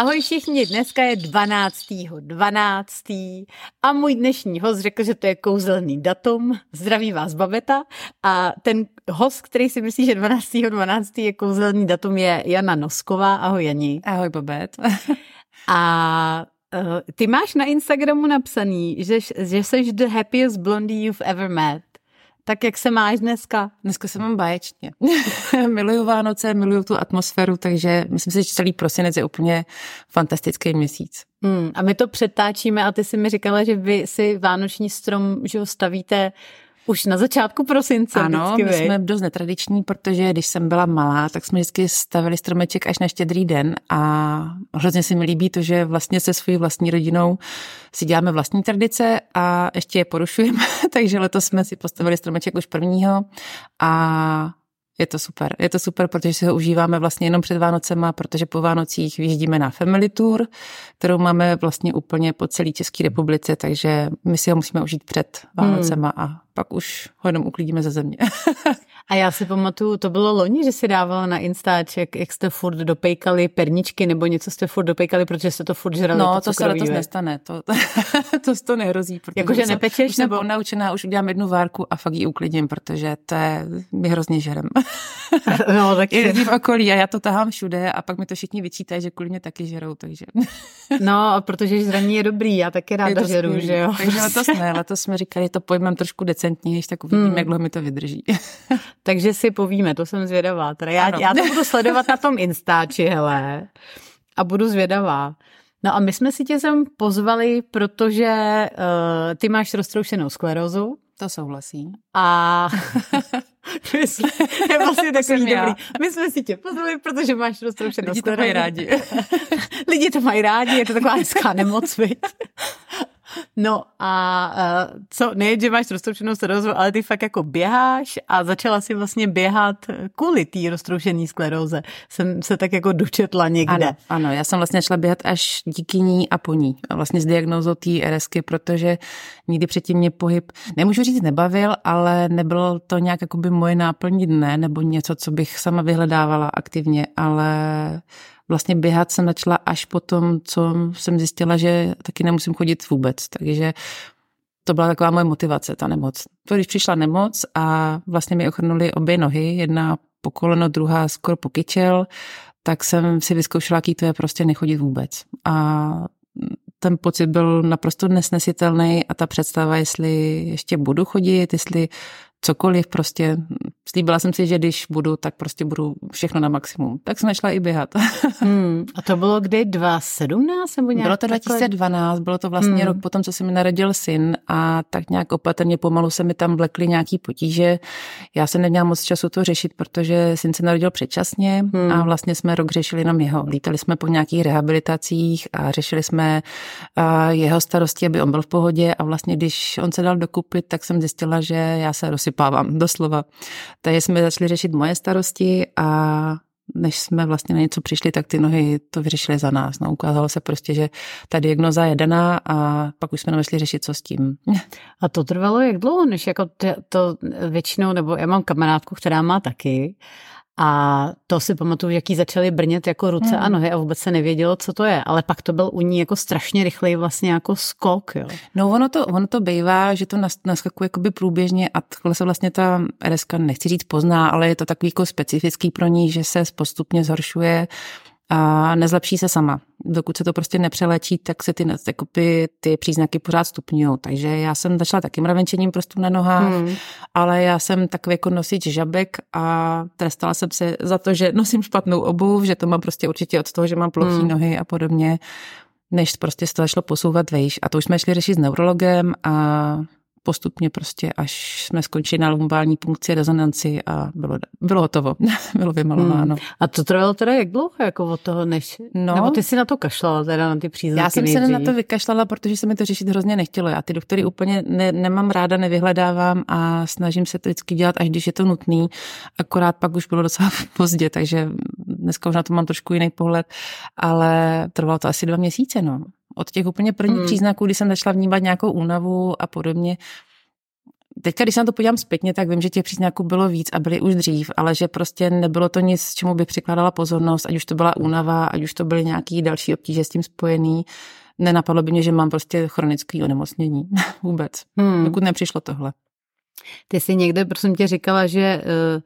Ahoj všichni, dneska je 12. 12. a můj dnešní host řekl, že to je kouzelný datum. Zdraví vás Babeta a ten host, který si myslí, že 12. 12. je kouzelný datum, je Jana Nosková. Ahoj Jani. Ahoj Babet. a uh, ty máš na Instagramu napsaný, že, že jsi the happiest blondie you've ever met. Tak jak se máš dneska? Dneska se mám báječně. miluju Vánoce, miluju tu atmosféru, takže myslím si, že celý prosinec je úplně fantastický měsíc. Hmm, a my to přetáčíme a ty si mi říkala, že vy si vánoční strom že ho stavíte už na začátku prosince. Ano, vždycky, my jsme dost netradiční, protože když jsem byla malá, tak jsme vždycky stavili stromeček až na štědrý den a hrozně se mi líbí to, že vlastně se svojí vlastní rodinou si děláme vlastní tradice a ještě je porušujeme, takže letos jsme si postavili stromeček už prvního a je to super. Je to super, protože si ho užíváme vlastně jenom před Vánocema, protože po Vánocích vyjíždíme na Family Tour, kterou máme vlastně úplně po celé České republice, takže my si ho musíme užít před Vánocema hmm. a pak už ho jenom uklidíme ze země. A já si pamatuju, to bylo loni, že si dávala na Instaček, jak jste furt dopejkali perničky nebo něco jste furt dopejkali, protože jste to furt žrali. No, to, to se letos nestane, to, to, to nehrozí. Jakože nepečeš? Už nebo? jsem naučená, už udělám jednu várku a fakt ji uklidím, protože to je, my hrozně žerem. no, tak je v okolí a já to tahám všude a pak mi to všichni vyčítají, že kvůli mě taky žerou, takže. no, protože žraní je dobrý, já taky ráda žeru, skvělý. že jo. Takže letos ne, letos jsme říkali, to pojmem trošku decentněji, tak uvidíme, hmm. jak dlouho mi to vydrží. Takže si povíme, to jsem zvědavá. Teda já, já to budu sledovat na tom Instači, hele, a budu zvědavá. No a my jsme si tě sem pozvali, protože uh, ty máš roztroušenou sklerózu. To souhlasí. A je vlastně takový dobrý. My jsme si tě pozvali, protože máš roztroušenou Lidi to mají rádi. Lidi to mají rádi, je to taková hezká nemoc, viď? No a uh, co, nejen, že máš roztroušenou sklerózu, ale ty fakt jako běháš a začala si vlastně běhat kvůli té roztroušené skleróze. Jsem se tak jako dočetla někde. Ano, ano, já jsem vlastně šla běhat až díky ní a po ní. A vlastně s diagnózou té RSky, protože nikdy předtím mě pohyb, nemůžu říct nebavil, ale nebylo to nějak jako by moje náplní dne nebo něco, co bych sama vyhledávala aktivně, ale vlastně běhat jsem začala až po tom, co jsem zjistila, že taky nemusím chodit vůbec. Takže to byla taková moje motivace, ta nemoc. To, když přišla nemoc a vlastně mi ochrnuli obě nohy, jedna po koleno, druhá skoro po kyčel, tak jsem si vyzkoušela, jaký to je prostě nechodit vůbec. A ten pocit byl naprosto nesnesitelný a ta představa, jestli ještě budu chodit, jestli cokoliv prostě. Slíbila jsem si, že když budu, tak prostě budu všechno na maximum. Tak jsem šla i běhat. Hmm. A to bylo kdy? 2017 nebo nějak? Bylo to 2012, bylo to vlastně hmm. rok potom, co se mi narodil syn a tak nějak opatrně pomalu se mi tam vlekly nějaký potíže. Já jsem neměla moc času to řešit, protože syn se narodil předčasně hmm. a vlastně jsme rok řešili jenom jeho. Lítali jsme po nějakých rehabilitacích a řešili jsme jeho starosti, aby on byl v pohodě a vlastně když on se dal dokupit, tak jsem zjistila, že já se rozsypala posypávám, doslova. Takže jsme začali řešit moje starosti a než jsme vlastně na něco přišli, tak ty nohy to vyřešily za nás. No, ukázalo se prostě, že ta diagnoza je daná a pak už jsme nemohli řešit, co s tím. A to trvalo jak dlouho, než jako to většinou, nebo já mám kamarádku, která má taky a to si pamatuju, jaký začaly brnět jako ruce hmm. a nohy a vůbec se nevědělo, co to je. Ale pak to byl u ní jako strašně rychlej vlastně jako skok. Jo. No ono to, ono to bývá, že to naskakuje jakoby průběžně a takhle se vlastně ta RSK, nechci říct pozná, ale je to takový jako specifický pro ní, že se postupně zhoršuje a nezlepší se sama. Dokud se to prostě nepřelečí, tak se ty, ty, ty příznaky pořád stupňují. Takže já jsem začala takým mravenčením prostě na nohách, hmm. ale já jsem takový jako nosič žabek a trestala jsem se za to, že nosím špatnou obuv, že to mám prostě určitě od toho, že mám plochý hmm. nohy a podobně než prostě se to začalo posouvat vejš. A to už jsme šli řešit s neurologem a postupně prostě, až jsme skončili na lumbální punkci rezonanci a bylo, bylo hotovo, bylo vymalováno. Hmm. A to trvalo teda jak dlouho, jako od toho, než, no, nebo ty si na to kašlala teda na ty příznaky Já jsem nejdřív. se na to vykašlala, protože se mi to řešit hrozně nechtělo. Já ty doktory úplně ne, nemám ráda, nevyhledávám a snažím se to vždycky dělat, až když je to nutný. Akorát pak už bylo docela pozdě, takže dneska už na to mám trošku jiný pohled, ale trvalo to asi dva měsíce, no od těch úplně prvních hmm. příznaků, kdy jsem začala vnímat nějakou únavu a podobně, teďka, když se na to podívám zpětně, tak vím, že těch příznaků bylo víc a byly už dřív, ale že prostě nebylo to nic, čemu by přikládala pozornost, ať už to byla únava, ať už to byly nějaký další obtíže s tím spojený. Nenapadlo by mě, že mám prostě chronické onemocnění. Vůbec. Hmm. Dokud nepřišlo tohle. Ty jsi někde, prosím tě, říkala, že uh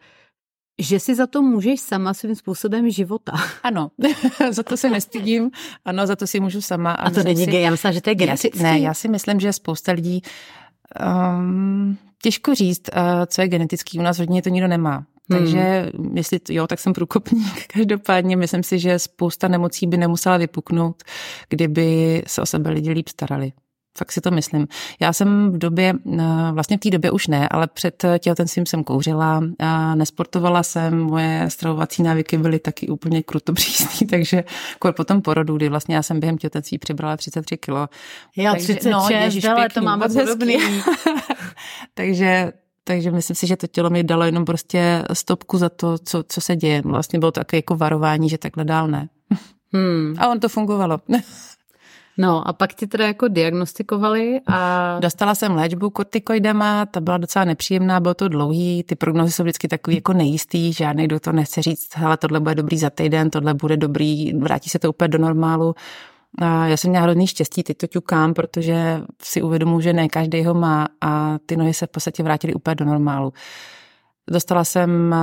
že si za to můžeš sama svým způsobem života. Ano, za to se nestydím, ano, za to si můžu sama. A, a to není si... já myslím, že to je genetický. Ne, já si myslím, že spousta lidí, um, těžko říct, uh, co je genetický, u nás v rodině to nikdo nemá. Takže hmm. jestli to, jo, tak jsem průkopník. Každopádně myslím si, že spousta nemocí by nemusela vypuknout, kdyby se o sebe lidi líp starali. Fakt si to myslím. Já jsem v době, eh, vlastně v té době už ne, ale před těhotenstvím jsem kouřila, a nesportovala jsem, moje stravovací návyky byly taky úplně krutopřísný, takže po tom porodu, kdy vlastně já jsem během těhotenství přibrala 33 kilo. Já takže, 36, no, ježiš, ale to máme podobný. takže takže myslím si, že to tělo mi dalo jenom prostě stopku za to, co, co se děje. Vlastně bylo to také jako varování, že takhle dál ne. Hmm. A on to fungovalo. No a pak ti teda jako diagnostikovali a... Dostala jsem léčbu kortikoidema, ta byla docela nepříjemná, bylo to dlouhý, ty prognozy jsou vždycky takový jako nejistý, žádný doktor nechce říct, hele, tohle bude dobrý za týden, tohle bude dobrý, vrátí se to úplně do normálu. A já jsem měla hrozný štěstí, teď to ťukám, protože si uvědomuji, že ne každý ho má a ty nohy se v podstatě vrátily úplně do normálu. Dostala jsem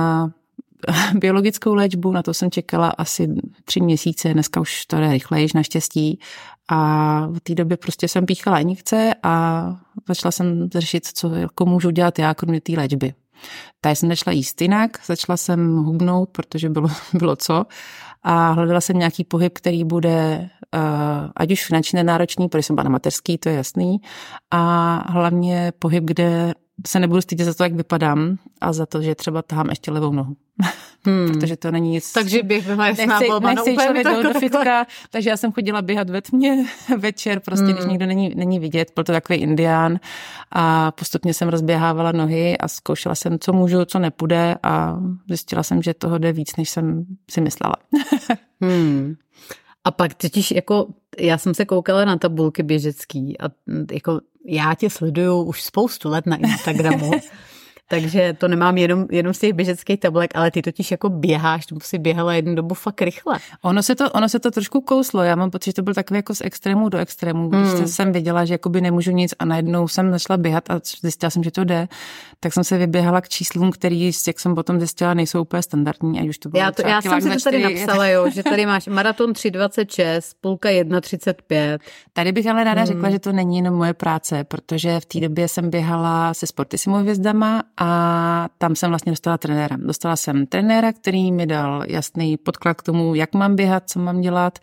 biologickou léčbu, na to jsem čekala asi tři měsíce, dneska už to je rychleji, naštěstí. A v té době prostě jsem píchala injekce a začala jsem řešit, co jako můžu dělat já, kromě té léčby. Tady jsem nešla jíst jinak, začala jsem hubnout, protože bylo, bylo co. A hledala jsem nějaký pohyb, který bude uh, ať už finančně náročný, protože jsem byla na mateřský, to je jasný, a hlavně pohyb, kde se nebudu stydět za to, jak vypadám a za to, že třeba tahám ještě levou nohu. Hmm. Protože to není nic. Takže běh byla jasná nechci, volba. Nechci no, člověk do, do fitka, takže já jsem chodila běhat ve tmě večer, prostě hmm. když nikdo není, není vidět, byl to takový indián a postupně jsem rozběhávala nohy a zkoušela jsem, co můžu, co nepůjde a zjistila jsem, že toho jde víc, než jsem si myslela. hmm. A pak totiž jako, já jsem se koukala na tabulky běžecký a jako já tě sleduju už spoustu let na Instagramu takže to nemám jenom, jenom z těch běžeckých tabulek, ale ty totiž jako běháš, to si běhala jednu dobu fakt rychle. Ono se to, ono se to trošku kouslo, já mám pocit, že to byl takový jako z extrému do extrému, když hmm. jsem věděla, že jakoby nemůžu nic a najednou jsem začala běhat a zjistila jsem, že to jde, tak jsem se vyběhala k číslům, který, jak jsem potom zjistila, nejsou úplně standardní, ať už to bylo Já, to, já jsem si to tady napsala, jo, že tady máš maraton 3,26, půlka 1,35. Tady bych ale ráda hmm. řekla, že to není jenom moje práce, protože v té době jsem běhala se sportisimo hvězdama a tam jsem vlastně dostala trenéra. Dostala jsem trenéra, který mi dal jasný podklad k tomu, jak mám běhat, co mám dělat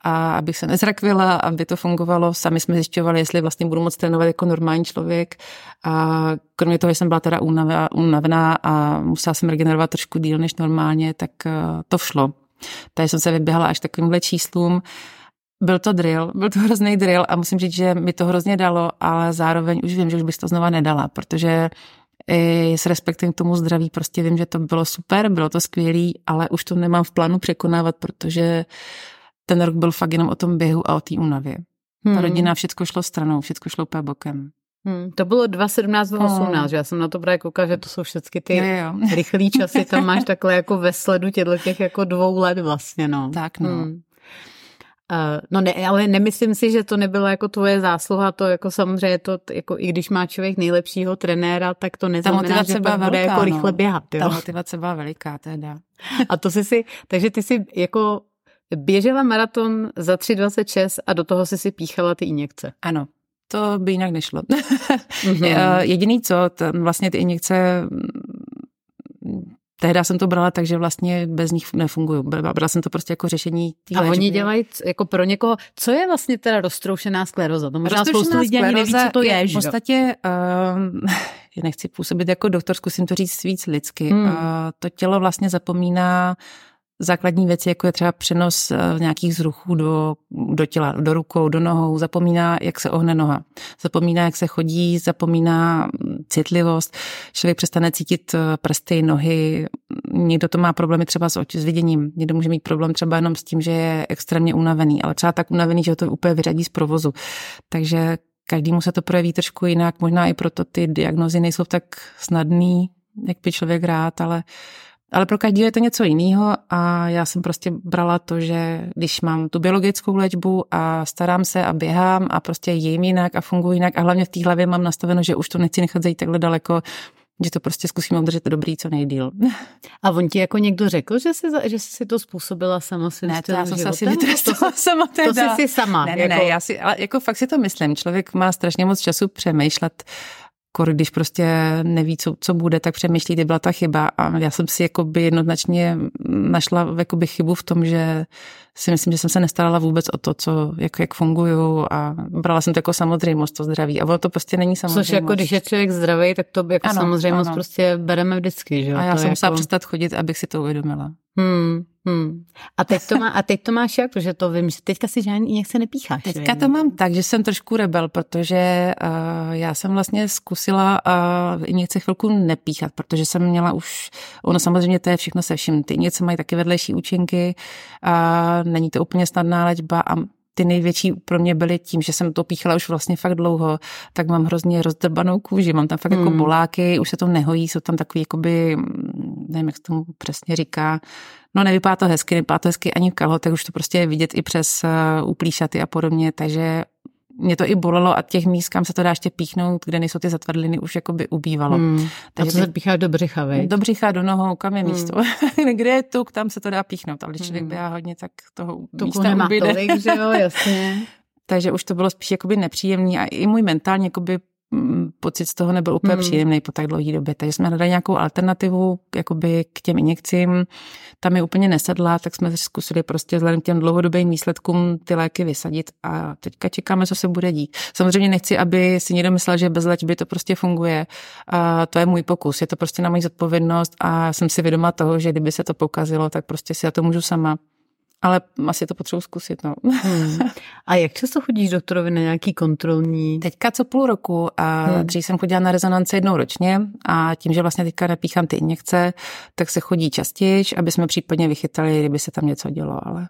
a abych se nezrakvila, aby to fungovalo. Sami jsme zjišťovali, jestli vlastně budu moct trénovat jako normální člověk. A kromě toho, že jsem byla teda unavená a musela jsem regenerovat trošku díl než normálně, tak eh, to všlo. Tady jsem se vyběhala až takovýmhle číslům. Byl to drill, byl to hrozný drill a musím říct, že mi to hrozně dalo, ale zároveň už vím, že už bych to znova nedala, protože i s respektem k tomu zdraví prostě vím, že to bylo super, bylo to skvělý, ale už to nemám v plánu překonávat, protože ten rok byl fakt jenom o tom běhu a o té únavě. Hmm. Ta rodina, všechno šlo stranou, všechno šlo úplně bokem. Hmm, to bylo 2.17, 2.18, no. že já jsem na to právě koukala, že to jsou všechny ty jo, jo. rychlý časy, tam máš takhle jako ve sledu těchto těch jako dvou let vlastně, no. Tak, no. Hmm. Uh, no ne, ale nemyslím si, že to nebyla jako tvoje zásluha, to jako samozřejmě to, jako i když má člověk nejlepšího trenéra, tak to neznamená, že pak bude jako no. rychle běhat. Jo? Ta motivace byla veliká teda. A to jsi si, takže ty si jako běžela maraton za 3,26 a do toho si si píchala ty injekce. Ano, to by jinak nešlo. mm-hmm. Jediný co, vlastně ty injekce tehdy jsem to brala tak, že vlastně bez nich nefunguju. Brala jsem to prostě jako řešení. A léčby. oni dělají jako pro někoho, co je vlastně teda roztroušená skleroza? To možná spoustu lidí ani neví, co to je. je v podstatě, uh, nechci působit jako doktor, zkusím to říct víc lidsky. Hmm. Uh, to tělo vlastně zapomíná základní věci, jako je třeba přenos eh, nějakých zruchů do, do těla, do rukou, do nohou, zapomíná, jak se ohne noha, zapomíná, jak se chodí, zapomíná mm, citlivost, člověk přestane cítit eh, prsty, nohy, někdo to má problémy třeba s, oči, s viděním, někdo může mít problém třeba jenom s tím, že je extrémně unavený, ale třeba tak unavený, že ho to úplně vyřadí z provozu. Takže každému se to projeví trošku jinak, možná i proto ty diagnozy nejsou tak snadný, jak by člověk rád, ale ale pro každého je to něco jiného a já jsem prostě brala to, že když mám tu biologickou léčbu a starám se a běhám a prostě jím jinak a funguji jinak a hlavně v té hlavě mám nastaveno, že už to nechci nechat zajít takhle daleko, že to prostě zkusím udržet dobrý co nejdíl. A on ti jako někdo řekl, že jsi, že jsi si to způsobila sama svým Ne, to já jsem se asi vytrestala sama teda. To jsi si sama. Ne, ne, jako... ne, já si, ale jako fakt si to myslím. Člověk má strašně moc času přemýšlet kor, když prostě neví, co, co bude, tak přemýšlí, kdy byla ta chyba. A já jsem si jakoby jednoznačně našla jakoby chybu v tom, že si myslím, že jsem se nestarala vůbec o to, co, jak, jak funguju a brala jsem to jako samozřejmost, to zdraví. A ono to prostě není samozřejmost. Což jako když je člověk zdravý, tak to jako ano, samozřejmost ano. prostě bereme vždycky. Že? A já to jsem musela jako... přestat chodit, abych si to uvědomila. Hmm, hmm. A, teď to má, a teď to máš jak? Protože to vím, že teďka si žádný injekce nepícháš. Teďka to mám tak, že jsem trošku rebel, protože uh, já jsem vlastně zkusila uh, injekce chvilku nepíchat, protože jsem měla už, ono samozřejmě to je všechno se vším, ty injekce mají taky vedlejší účinky, uh, není to úplně snadná léčba a ty největší pro mě byly tím, že jsem to píchala už vlastně fakt dlouho, tak mám hrozně rozdrbanou kůži, mám tam fakt jako hmm. jako boláky, už se to nehojí, jsou tam takový jakoby, nevím, jak se tomu přesně říká, no nevypadá to hezky, nevypadá to hezky ani v kalhotech, už to prostě je vidět i přes uh, uplíšaty a podobně, takže mě to i bolelo a těch míst, kam se to dá ještě píchnout, kde nejsou ty zatvrdliny, už jako by ubývalo. Hmm. Takže to se píchá do břicha, vej? Do břicha, do nohou, kam je hmm. místo. kde je tuk, tam se to dá píchnout. Ale když člověk hmm. běhá hodně, tak toho Tuku místa nemá ubyde. tolik, že jo, jasně. Takže už to bylo spíš jakoby nepříjemný a i můj mentální jakoby pocit z toho nebyl úplně hmm. příjemný po tak dlouhé době. Takže jsme hledali nějakou alternativu jakoby k těm injekcím. Tam mi úplně nesedla, tak jsme zkusili prostě vzhledem k těm dlouhodobým výsledkům ty léky vysadit a teďka čekáme, co se bude dít. Samozřejmě nechci, aby si někdo myslel, že bez léčby to prostě funguje. A to je můj pokus, je to prostě na moji zodpovědnost a jsem si vědoma toho, že kdyby se to pokazilo, tak prostě si já to můžu sama. Ale asi to potřebuji zkusit, no. Hmm. A jak často chodíš doktorovi na nějaký kontrolní? Teďka co půl roku a hmm. dřív jsem chodila na rezonance jednou ročně a tím, že vlastně teďka nepíchám ty injekce, tak se chodí častěji, aby jsme případně vychytali, kdyby se tam něco dělo, ale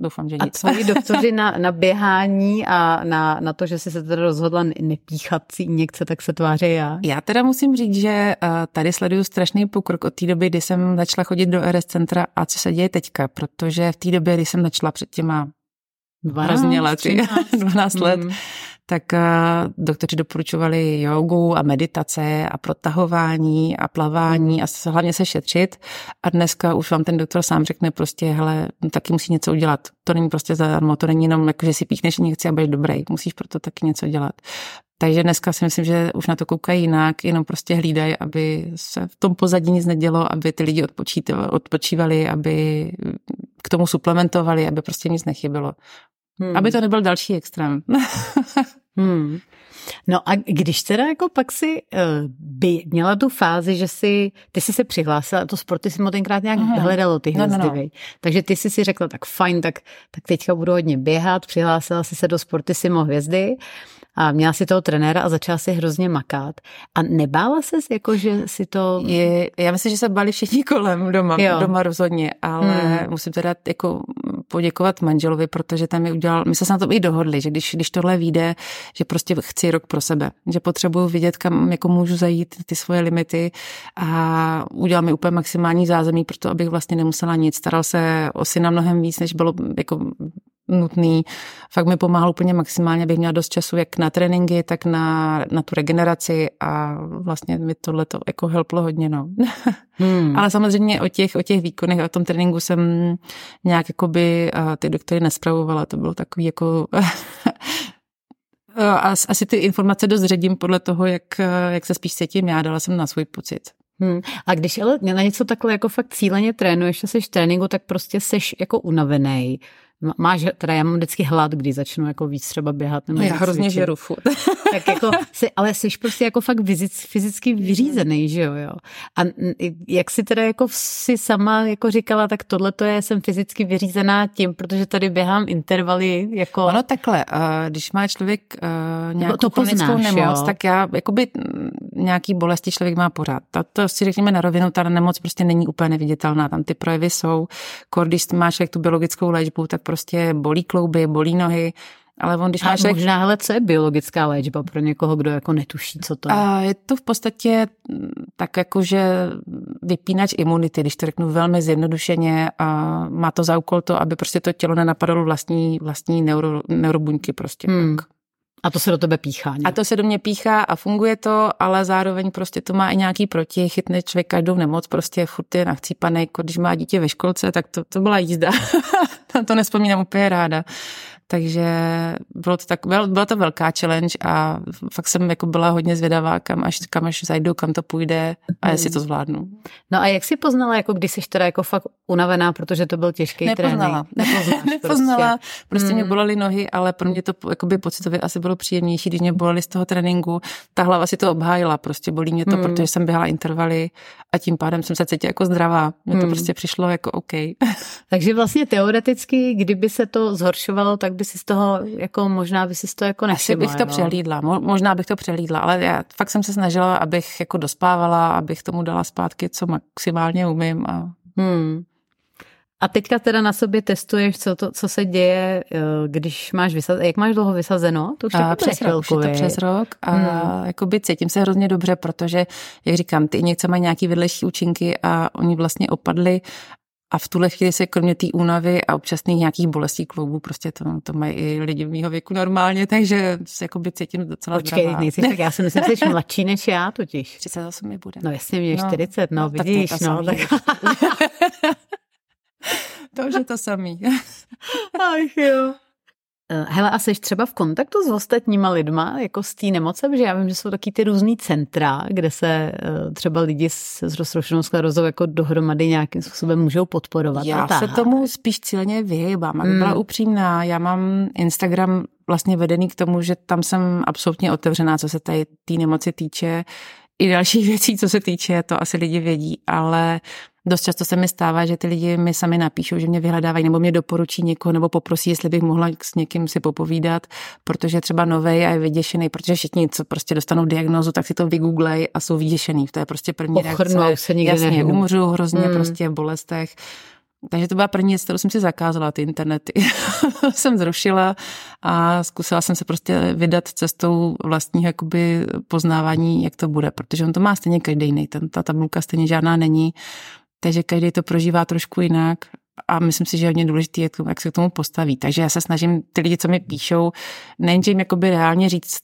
Doufám, že nic. A tvoji doktoři na, na běhání a na, na to, že jsi se teda rozhodla nepíchat si injekce, tak se tváří já? Já teda musím říct, že eh, tady sleduju strašný pokrok od té doby, kdy jsem začala chodit do RS centra a co se děje teďka, protože v té době, kdy jsem začala před těma 12, let, 12 let, mm tak eh, doktoři doporučovali jogu a meditace a protahování a plavání a hlavně se šetřit. A dneska už vám ten doktor sám řekne prostě, hele, taky musí něco udělat. To není prostě zadarmo, to není jenom jako, že si píchneš někde a budeš dobrý. Musíš proto taky něco dělat. Takže dneska si myslím, že už na to koukají jinak, jenom prostě hlídají, aby se v tom pozadí nic nedělo, aby ty lidi odpočívali, aby k tomu suplementovali, aby prostě nic nechybilo. Hmm. Aby to nebyl další extrém. hmm. No a když teda jako pak si uh, by měla tu fázi, že si, ty jsi se přihlásila, to sporty si tenkrát nějak Aha. hledalo ty hvězdy, no, no, no. takže ty jsi si řekla, tak fajn, tak, tak teďka budu hodně běhat, přihlásila si se do sporty Simo hvězdy a měla si toho trenéra a začala si hrozně makat. A nebála ses, jako že si to... Je, já myslím, že se báli všichni kolem doma, jo. doma rozhodně, ale hmm. musím teda jako poděkovat manželovi, protože tam mi udělal, my se na to i dohodli, že když, když tohle vyjde, že prostě chci rok pro sebe, že potřebuju vidět, kam jako můžu zajít ty svoje limity a udělal mi úplně maximální zázemí pro to, abych vlastně nemusela nic. Staral se o syna mnohem víc, než bylo jako nutný. Fakt mi pomáhal úplně maximálně, abych měla dost času jak na tréninky, tak na, na tu regeneraci a vlastně mi tohle to jako helplo hodně, no. Hmm. Ale samozřejmě o těch, o těch výkonech a o tom tréninku jsem nějak jakoby ty doktory nespravovala, to bylo takový jako asi ty informace dost ředím podle toho, jak, jak se spíš cítím já, dala jsem na svůj pocit. Hmm. A když ale na něco takhle jako fakt cíleně trénuješ, jsi v tréninku, tak prostě seš jako unavený. Máš, teda já mám vždycky hlad, když začnu jako víc třeba běhat. Nebo no já hrozně žeru furt. tak jako, si, ale jsi prostě jako fakt fyzic, fyzicky vyřízený, že jo, jo. A jak si teda jako si sama jako říkala, tak tohle to je, jsem fyzicky vyřízená tím, protože tady běhám intervaly jako... Ono takhle, když má člověk nějakou to chronickou nemoc, jo? tak já, jakoby nějaký bolesti člověk má pořád. To, to si řekněme na rovinu, ta nemoc prostě není úplně neviditelná, tam ty projevy jsou, když má člověk tu biologickou léčbu, tak prostě bolí klouby, bolí nohy, Ale on, když a máš... možná, hele, co je biologická léčba pro někoho, kdo jako netuší, co to je? A je to v podstatě tak jako, že vypínač imunity, když to řeknu velmi zjednodušeně, a má to za úkol to, aby prostě to tělo nenapadalo vlastní, vlastní neuro, neurobuňky prostě. Hmm. Tak. A to se do tebe píchá. Nějak. A to se do mě píchá a funguje to, ale zároveň prostě to má i nějaký proti, chytne člověk každou nemoc, prostě furt je nachcípaný, jako když má dítě ve školce, tak to, to byla jízda. to nespomínám úplně ráda. Takže bylo to tak, byla to velká challenge a fakt jsem jako byla hodně zvědavá, kam až, kam až zajdu, kam to půjde a jestli to zvládnu. No a jak jsi poznala, jako když jsi teda jako fakt unavená, protože to byl těžký Nepoznala. trénink? Nepoznáš Nepoznala. Prostě, prostě mě hmm. bolely nohy, ale pro mě to jakoby pocitově asi bylo příjemnější, když mě bolely z toho tréninku. Ta hlava si to obhájila, prostě bolí mě to, hmm. protože jsem běhala intervaly a tím pádem jsem se cítila jako zdravá. Mně to hmm. prostě přišlo jako OK. Takže vlastně teoreticky, kdyby se to zhoršovalo, tak by si z toho, jako možná by si z toho jako nevšimla. Asi bych to jo? přehlídla, možná bych to přehlídla, ale já fakt jsem se snažila, abych jako dospávala, abych tomu dala zpátky, co maximálně umím. A... Hmm. A teďka teda na sobě testuješ, co, to, co se děje, eh, když máš vysazeno, jak máš dlouho vysazeno? To už, a přes rok, už je to přes rok a hmm. jakoby cítím se hrozně dobře, protože, jak říkám, ty injekce mají nějaký vedlejší účinky a oni vlastně opadly a v tuhle chvíli se kromě té únavy a občasných nějakých bolestí kloubů, prostě to, to mají i lidi v mýho věku normálně, takže se jakoby cítím docela Počkej, zdravá. nejsi, tak já si myslím, že jsi mladší než já totiž. 38 mi bude. No jasně, mě no, 40, no, no vidíš, tak no. Tak... to už je to samý. Ach jo. Eh, hele, a jsi třeba v kontaktu s ostatníma lidma, jako s té nemoce? Protože já vím, že jsou taky ty různý centra, kde se eh, třeba lidi s, s roztroušenou sklerozou jako dohromady nějakým způsobem můžou podporovat. Já se tomu spíš cíleně vyhýbám, aby hmm. byla upřímná. Já mám Instagram vlastně vedený k tomu, že tam jsem absolutně otevřená, co se té nemoci týče i dalších věcí, co se týče, to asi lidi vědí, ale dost často se mi stává, že ty lidi mi sami napíšou, že mě vyhledávají nebo mě doporučí někoho nebo poprosí, jestli bych mohla s někým si popovídat, protože třeba novej a je vyděšený, protože všichni, co prostě dostanou diagnozu, tak si to vygooglej a jsou vyděšený. To je prostě první Ochrnou reakce. se nikdy Jasně, umřu hrozně hmm. prostě v bolestech. Takže to byla první věc, kterou jsem si zakázala, ty internety. jsem zrušila a zkusila jsem se prostě vydat cestou vlastního jakoby poznávání, jak to bude, protože on to má stejně každý jiný, ten, ta tabulka stejně žádná není, takže každý to prožívá trošku jinak a myslím si, že je hodně důležité, jak, jak se k tomu postaví. Takže já se snažím ty lidi, co mi píšou, nejenže jim jakoby reálně říct,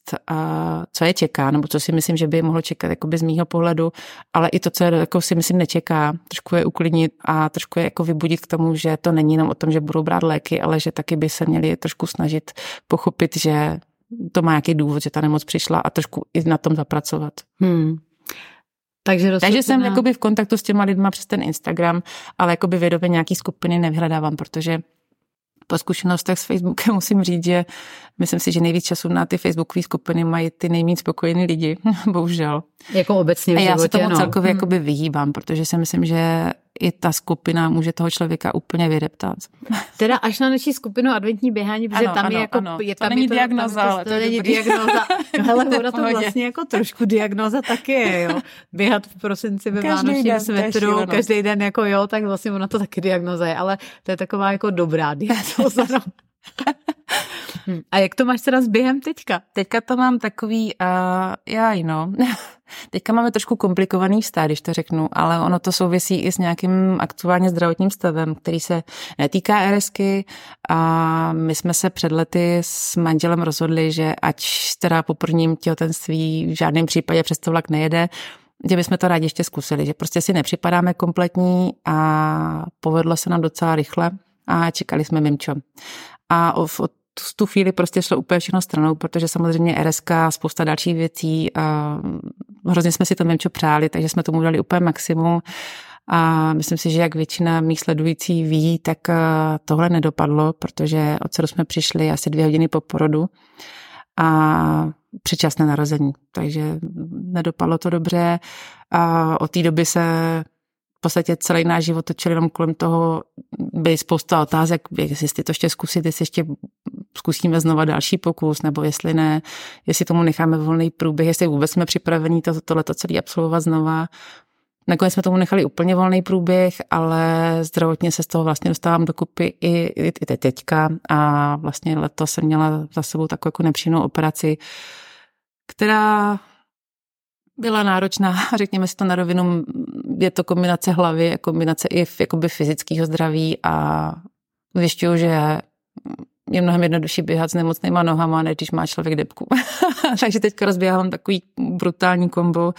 co je čeká, nebo co si myslím, že by je mohlo čekat jakoby z mýho pohledu, ale i to, co je, jako si myslím nečeká, trošku je uklidnit a trošku je jako vybudit k tomu, že to není jenom o tom, že budou brát léky, ale že taky by se měli trošku snažit pochopit, že to má nějaký důvod, že ta nemoc přišla a trošku i na tom zapracovat. Hmm. Takže, rozhodná... Takže jsem jakoby v kontaktu s těma lidma přes ten Instagram, ale jakoby vědomě nějaký skupiny nevyhledávám, protože po zkušenostech s Facebookem musím říct, že myslím si, že nejvíc času na ty facebookové skupiny mají ty nejméně spokojení lidi, bohužel. Jako obecně v A já životě, se tomu no. celkově hmm. jakoby vyhýbám, protože si myslím, že i ta skupina může toho člověka úplně vydeptat. Teda až na naší skupinu adventní běhání, protože ano, tam ano, je jako... Ano. Je, tam to není to, diagnoza, tam ale to, to, není diagnoza. No hele, ona to vlastně jako trošku diagnoza taky je, jo. Běhat v prosinci ve vánočním svetru, každý den jako jo, tak vlastně ona to taky diagnoza je, ale to je taková jako dobrá diagnoza. No. Hm. A jak to máš teda s během teďka? Teďka to mám takový, uh, já no. teďka máme trošku komplikovaný vztah, když to řeknu, ale ono to souvisí i s nějakým aktuálně zdravotním stavem, který se netýká RSky a my jsme se před lety s manželem rozhodli, že ať teda po prvním těhotenství v žádném případě přes to vlak nejede, že bychom to rádi ještě zkusili, že prostě si nepřipadáme kompletní a povedlo se nám docela rychle a čekali jsme mimčo. A od tu chvíli prostě šlo úplně všechno stranou, protože samozřejmě RSK a spousta dalších věcí a hrozně jsme si to mimčo přáli, takže jsme tomu dali úplně maximum. A myslím si, že jak většina mých sledující ví, tak tohle nedopadlo, protože od dceru jsme přišli asi dvě hodiny po porodu a předčasné narození. Takže nedopadlo to dobře a od té doby se podstatě celý náš život točil jenom kolem toho, by spousta otázek, jestli to ještě zkusit, jestli ještě zkusíme znova další pokus, nebo jestli ne, jestli tomu necháme volný průběh, jestli vůbec jsme připraveni to, tohle celé absolvovat znova. Nakonec jsme tomu nechali úplně volný průběh, ale zdravotně se z toho vlastně dostávám dokupy i, i, i teďka a vlastně letos jsem měla za sebou takovou jako nepříjemnou operaci, která byla náročná, řekněme si to na rovinu, je to kombinace hlavy, kombinace i jakoby fyzického zdraví a zjišťuju, že je mnohem jednodušší běhat s nemocnýma nohama, než když má člověk depku. Takže teďka rozběhám takový brutální kombo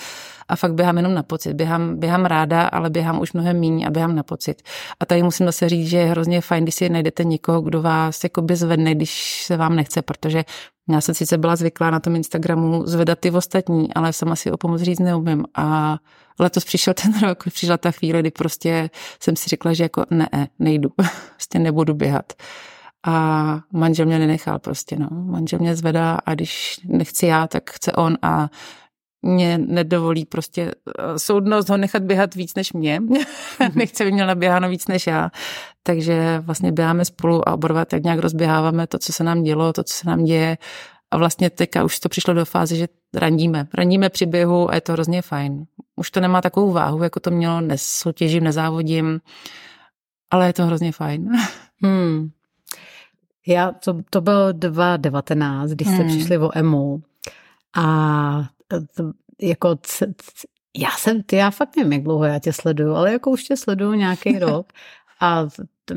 a fakt běhám jenom na pocit. Běhám, běhám ráda, ale běhám už mnohem méně a běhám na pocit. A tady musím zase říct, že je hrozně fajn, když si najdete někoho, kdo vás jakoby zvedne, když se vám nechce, protože já jsem sice byla zvyklá na tom Instagramu zvedat ty ostatní, ale sama si o pomoc říct neumím. A letos přišel ten rok, přišla ta chvíle, kdy prostě jsem si řekla, že jako ne, nejdu, prostě nebudu běhat. A manžel mě nenechal prostě, no. Manžel mě zvedá a když nechci já, tak chce on a mě nedovolí prostě eh, soudnost ho nechat běhat víc než mě. Nechce, by měl naběháno víc než já. Takže vlastně běháme spolu a oba tak nějak rozběháváme to, co se nám dělo, to, co se nám děje. A vlastně teďka už to přišlo do fáze, že randíme. Randíme při běhu a je to hrozně fajn. Už to nemá takovou váhu, jako to mělo, nesoutěžím, nezávodím, ale je to hrozně fajn. Hmm. Já, to, to bylo 2019, když jste hmm. přišli o EMU a to, jako c, c, já jsem, ty já fakt nevím, jak dlouho já tě sleduju, ale jako už tě sleduju nějaký rok a t,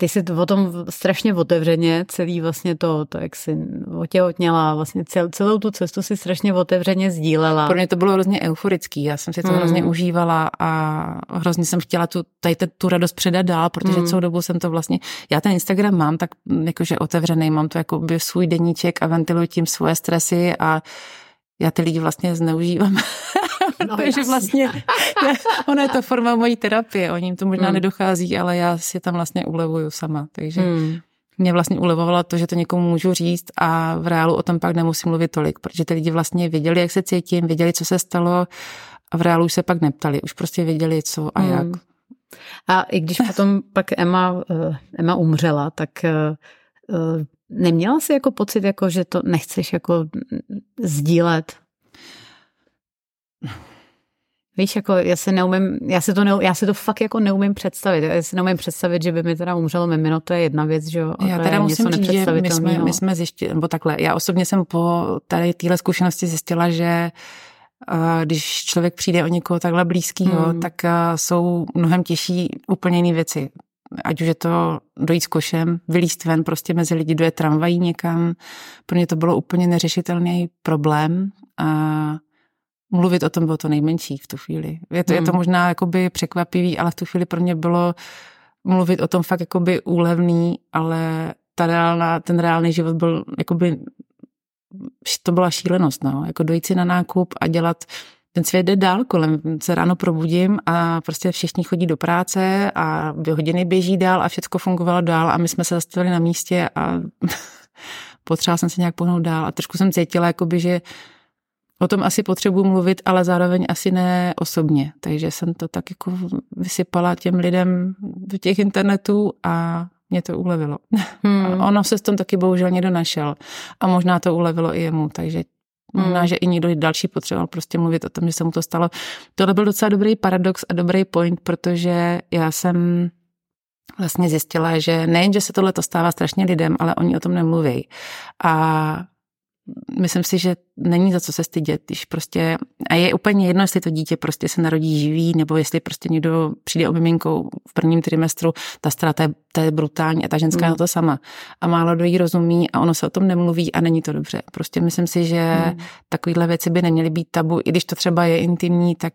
ty jsi o tom strašně otevřeně, celý vlastně to, to jak jsi otěhotněla, vlastně cel, celou tu cestu si strašně otevřeně sdílela. Pro mě to bylo hrozně euforický, já jsem si to mm. hrozně užívala a hrozně jsem chtěla tu, tady tu radost předat dál, protože mm. celou dobu jsem to vlastně, já ten Instagram mám tak jakože otevřený, mám to jako svůj deníček a ventiluji tím svoje stresy a já ty lidi vlastně zneužívám. No, Takže vlastně já, ono je to forma mojí terapie, o ním to možná hmm. nedochází, ale já si tam vlastně ulevuju sama. Takže hmm. mě vlastně ulevovalo to, že to někomu můžu říct a v reálu o tom pak nemusím mluvit tolik, protože ty lidi vlastně věděli, jak se cítím, věděli, co se stalo a v reálu už se pak neptali, už prostě věděli, co a hmm. jak. A i když potom pak Emma, eh, Emma umřela, tak eh, eh, neměla jsi jako pocit, jako, že to nechceš jako sdílet? Víš, jako já si neumím, já si to, ne, já si to fakt jako neumím představit. Já si neumím představit, že by mi teda umřelo mimino, to je jedna věc, že jo. Já teda musím říct, že my jsme, my jsme zjistili, nebo takhle, já osobně jsem po tady téhle zkušenosti zjistila, že když člověk přijde o někoho takhle blízkého, hmm. tak jsou mnohem těžší úplně jiné věci. Ať už je to dojít s košem, vylíst ven prostě mezi lidi, dojet tramvají někam. Pro mě to bylo úplně neřešitelný problém a mluvit o tom bylo to nejmenší v tu chvíli. Je to, hmm. je to hmm. možná jakoby překvapivý, ale v tu chvíli pro mě bylo mluvit o tom fakt jakoby úlevný, ale ta reálná, ten reálný život byl jakoby, to byla šílenost, no. Jako dojít si na nákup a dělat ten svět jde dál, kolem se ráno probudím a prostě všichni chodí do práce a hodiny běží dál a všechno fungovalo dál a my jsme se zastavili na místě a potřeba jsem se nějak pohnout dál a trošku jsem cítila, jakoby, že O tom asi potřebuji mluvit, ale zároveň asi ne osobně. Takže jsem to tak jako vysypala těm lidem do těch internetů a mě to ulevilo. Hmm. A ono se s tom taky bohužel někdo našel. A možná to ulevilo i jemu, takže možná, hmm. že i někdo další potřeboval prostě mluvit o tom, že se mu to stalo. Tohle byl docela dobrý paradox a dobrý point, protože já jsem vlastně zjistila, že nejen, že se tohle to stává strašně lidem, ale oni o tom nemluví. A myslím si, že není za co se stydět, když prostě, a je úplně jedno, jestli to dítě prostě se narodí živý, nebo jestli prostě někdo přijde o miminkou v prvním trimestru, ta strata je, ta je brutální a ta ženská mm. je to sama. A málo kdo jí rozumí a ono se o tom nemluví a není to dobře. Prostě myslím si, že mm. takovéhle věci by neměly být tabu, i když to třeba je intimní, tak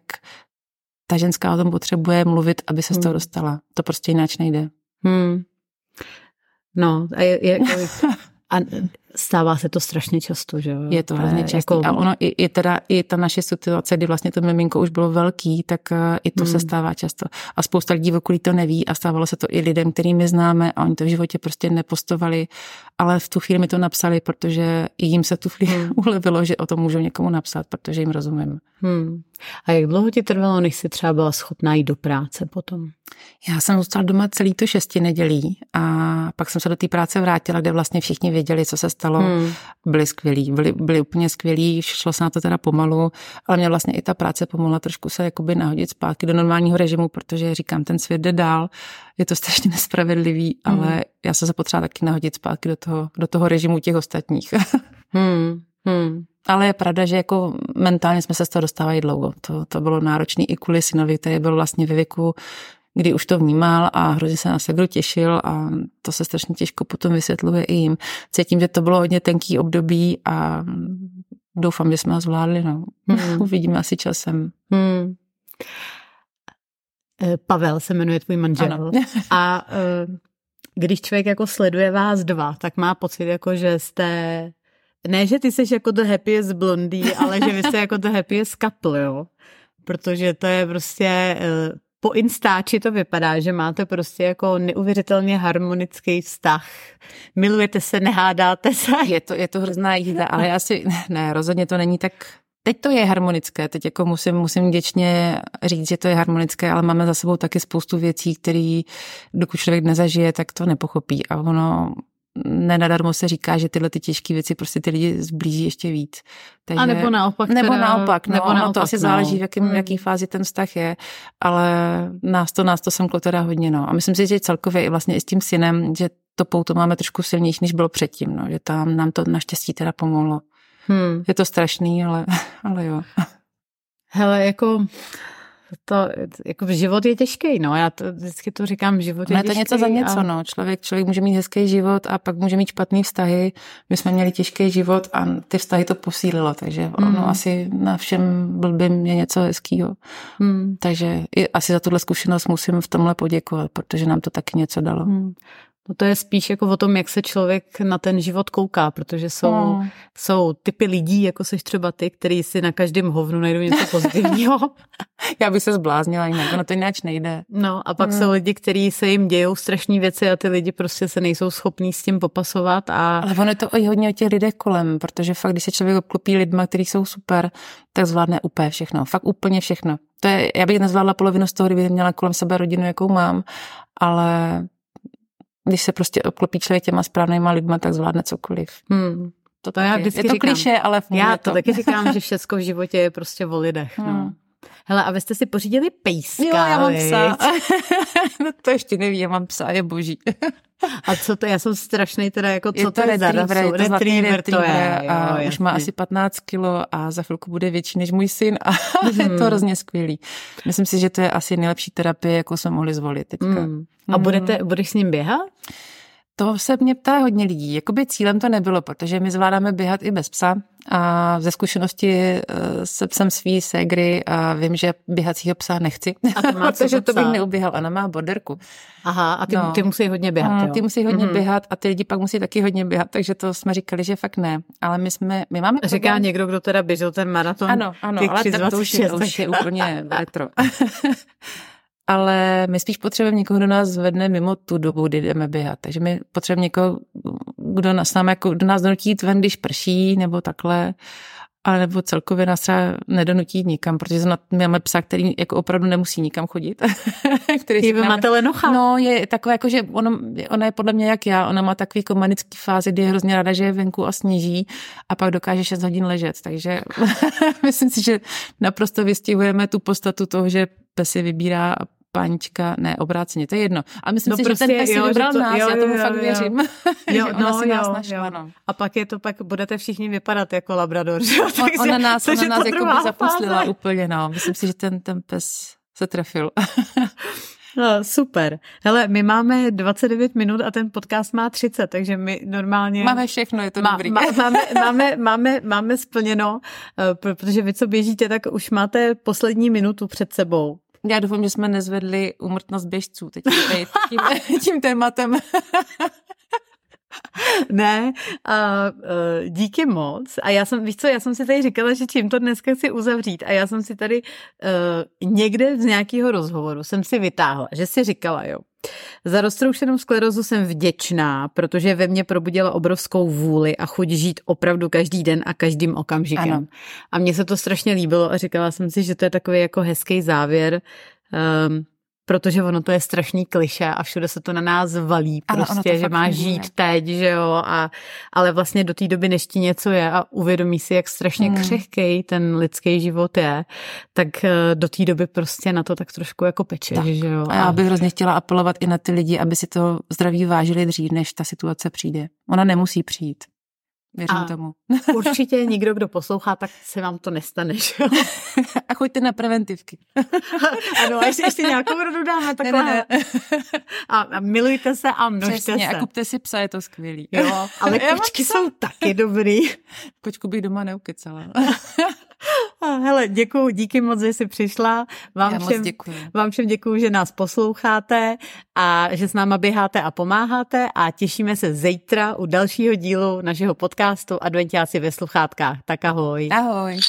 ta ženská o tom potřebuje mluvit, aby se z toho mm. dostala. To prostě jináč nejde. Hmm. No, a je, je, a stává se to strašně často, že jo? Je to hrozně často. Jako... A ono i, i, teda, i ta naše situace, kdy vlastně to miminko už bylo velký, tak eh, i to hmm. se stává často. A spousta lidí v okolí to neví a stávalo se to i lidem, kterými známe a oni to v životě prostě nepostovali, ale v tu chvíli mi to napsali, protože jim se tu chvíli hmm. ulevilo, že o tom můžou někomu napsat, protože jim rozumím. Hmm. A jak dlouho ti trvalo, než jsi třeba byla schopná jít do práce potom? Já jsem zůstala doma celý to šesti nedělí a pak jsem se do té práce vrátila, kde vlastně všichni věděli, co se stalo stalo, hmm. byli skvělí, byli, byli úplně skvělí, šlo se na to teda pomalu, ale mě vlastně i ta práce pomohla trošku se jakoby nahodit zpátky do normálního režimu, protože říkám, ten svět jde dál, je to strašně nespravedlivý, hmm. ale já jsem se potřeba taky nahodit zpátky do toho, do toho režimu těch ostatních. hmm. Hmm. Ale je pravda, že jako mentálně jsme se z toho dostávali dlouho. To, to bylo náročné i kvůli synovi, který byl vlastně ve věku, kdy už to vnímal a hrozně se na sebe těšil a to se strašně těžko potom vysvětluje i jim. Cítím, že to bylo hodně tenký období a doufám, že jsme ho zvládli. No. Hmm. Uvidíme asi časem. Hmm. Eh, Pavel se jmenuje tvůj manžel. Ano. a eh, když člověk jako sleduje vás dva, tak má pocit, jako že jste ne, že ty jsi jako the happiest blondý, ale že vy jste jako the happiest couple, jo? Protože to je prostě, eh, po Instači to vypadá, že máte prostě jako neuvěřitelně harmonický vztah. Milujete se, nehádáte se. Je to, je to hrozná jízda, ale já si, ne, rozhodně to není tak Teď to je harmonické, teď jako musím, musím děčně říct, že to je harmonické, ale máme za sebou taky spoustu věcí, které dokud člověk nezažije, tak to nepochopí. A ono nenadarmo se říká, že tyhle ty těžké věci prostě ty lidi zblíží ještě víc. Takže, a nebo naopak. Nebo teda, naopak, no, nebo naopak, to asi no. záleží, v jakým, hmm. jaký fázi ten vztah je, ale nás to, nás to semklo teda hodně, no. A myslím si, že celkově i vlastně i s tím synem, že to pouto máme trošku silnější, než bylo předtím, no. Že tam nám to naštěstí teda pomohlo. Hmm. Je to strašný, ale, ale jo. Hele, jako to, jako život je těžký, no, já to, vždycky to říkám, život je, je to těžký. něco za něco, a... no, člověk, člověk může mít hezký život a pak může mít špatný vztahy, my jsme měli těžký život a ty vztahy to posílilo, takže mm. ono asi na všem blbým je něco hezkýho, mm. takže i asi za tuhle zkušenost musím v tomhle poděkovat, protože nám to taky něco dalo. Mm. No to je spíš jako o tom, jak se člověk na ten život kouká, protože jsou, no. jsou typy lidí, jako seš třeba ty, který si na každém hovnu najdou něco pozitivního. Já bych se zbláznila jinak, no to jinak nejde. No a pak hmm. jsou lidi, kteří se jim dějou strašné věci a ty lidi prostě se nejsou schopní s tím popasovat. A... Ale ono je to i hodně o těch lidech kolem, protože fakt, když se člověk obklopí lidma, kteří jsou super, tak zvládne úplně všechno. Fakt úplně všechno. To je, já bych nezvládla polovinu z toho, kdybych měla kolem sebe rodinu, jakou mám, ale když se prostě obklopí člověk těma správnýma lidma, tak zvládne cokoliv. Hmm. To, to já vždycky je to říkám. kliše, ale Já to, to taky říkám, že všechno v životě je prostě o lidech. Hmm. No. Hele, a vy jste si pořídili pejska, Jo, já mám psa. no to ještě nevím, já mám psa, je boží. a co to, já jsem strašný teda, jako co je to, to je rasu? Retriever, retriever, to je. Jo, a jasný. už má asi 15 kilo a za chvilku bude větší než můj syn a mm. je to hmm. hrozně skvělý. Myslím si, že to je asi nejlepší terapie, jako jsme mohli zvolit teďka. Mm. A budete, budeš s ním běhat? To se mě ptá hodně lidí. Jakoby cílem to nebylo, protože my zvládáme běhat i bez psa a ze zkušenosti eh, se psem svý ségry a vím, že běhacího psa nechci, a to má protože to bych neuběhal. Ona má borderku. Aha, a ty, no. ty musí hodně běhat, jo? Ty musí hodně mm-hmm. běhat a ty lidi pak musí taky hodně běhat, takže to jsme říkali, že fakt ne. Ale my jsme, my máme... Říká problém. někdo, kdo teda běžel ten maraton. Ano, ano, ale to už je, už je úplně retro. ale my spíš potřebujeme někoho, kdo nás zvedne mimo tu dobu, kdy jdeme běhat. Takže my potřebujeme někoho, kdo nás, nám jako, kdo nás donutí ven, když prší, nebo takhle, ale nebo celkově nás třeba nedonutí nikam, protože my máme psa, který jako opravdu nemusí nikam chodit. který vy máte lenocha. No, je takové jako, že ono, ona je podle mě jak já, ona má takový jako manický fázi, kdy je hrozně ráda, že je venku a sníží a pak dokáže 6 hodin ležet, takže myslím si, že naprosto vystihujeme tu podstatu toho, že pes si vybírá panička, ne, obráceně, to je jedno. A myslím no si, prostě, že ten pes jo, vybral to, nás, jo, já tomu jo, fakt jo. věřím. Jo, no, si nás našla, no. A pak je to, pak budete všichni vypadat jako labrador, že jo? On, ona nás, ona nás jako by zaposlila úplně, no. Myslím si, že ten, ten pes se trefil. No, super. Hele, my máme 29 minut a ten podcast má 30, takže my normálně... Máme všechno, je to má, dobrý. Má, máme, máme, máme, máme splněno, eh, protože vy, co běžíte, tak už máte poslední minutu před sebou. Já doufám, že jsme nezvedli umrtnost běžců teď tím, tím tématem. ne, a uh, díky moc. A já jsem, víš co, já jsem si tady říkala, že čím to dneska chci uzavřít. A já jsem si tady uh, někde z nějakého rozhovoru jsem si vytáhla, že si říkala, jo, za roztroušenou sklerozu jsem vděčná, protože ve mně probudila obrovskou vůli a chuť žít opravdu každý den a každým okamžikem. Ano. A mně se to strašně líbilo a říkala jsem si, že to je takový jako hezký závěr. Um, protože ono to je strašný kliše a všude se to na nás valí Ano, prostě, že funguje. žít teď, že jo, a, ale vlastně do té doby, než ti něco je a uvědomí si, jak strašně Hmm. křehký ten lidský život je, tak eh, do té doby prostě na to tak trošku jako pečeš, Tak. že jo. A já bych hrozně chtěla apelovat i na ty lidi, aby si to zdraví vážili dřív, než ta situace přijde. Ona nemusí přijít. Věřím A- tomu. Určitě nikdo, kdo poslouchá, tak se vám to nestane, že jo. A choďte na preventivky. Ano, a ještě, ještě nějakou rodu dáme takhle. Ne, ne, ne. A, a milujte se a množte Přesně, se. a kupte si psa, je to skvělý. Jo, ale kočky jsou taky dobrý. Kočku bych doma neukecala. A hele, děkuji, díky moc, že jsi přišla. Vám Já všem, děkuji. vám všem děkuji, že nás posloucháte a že s náma běháte a pomáháte a těšíme se zítra u dalšího dílu našeho podcastu Adventiáci ve sluchátkách. Tak ahoj. Ahoj.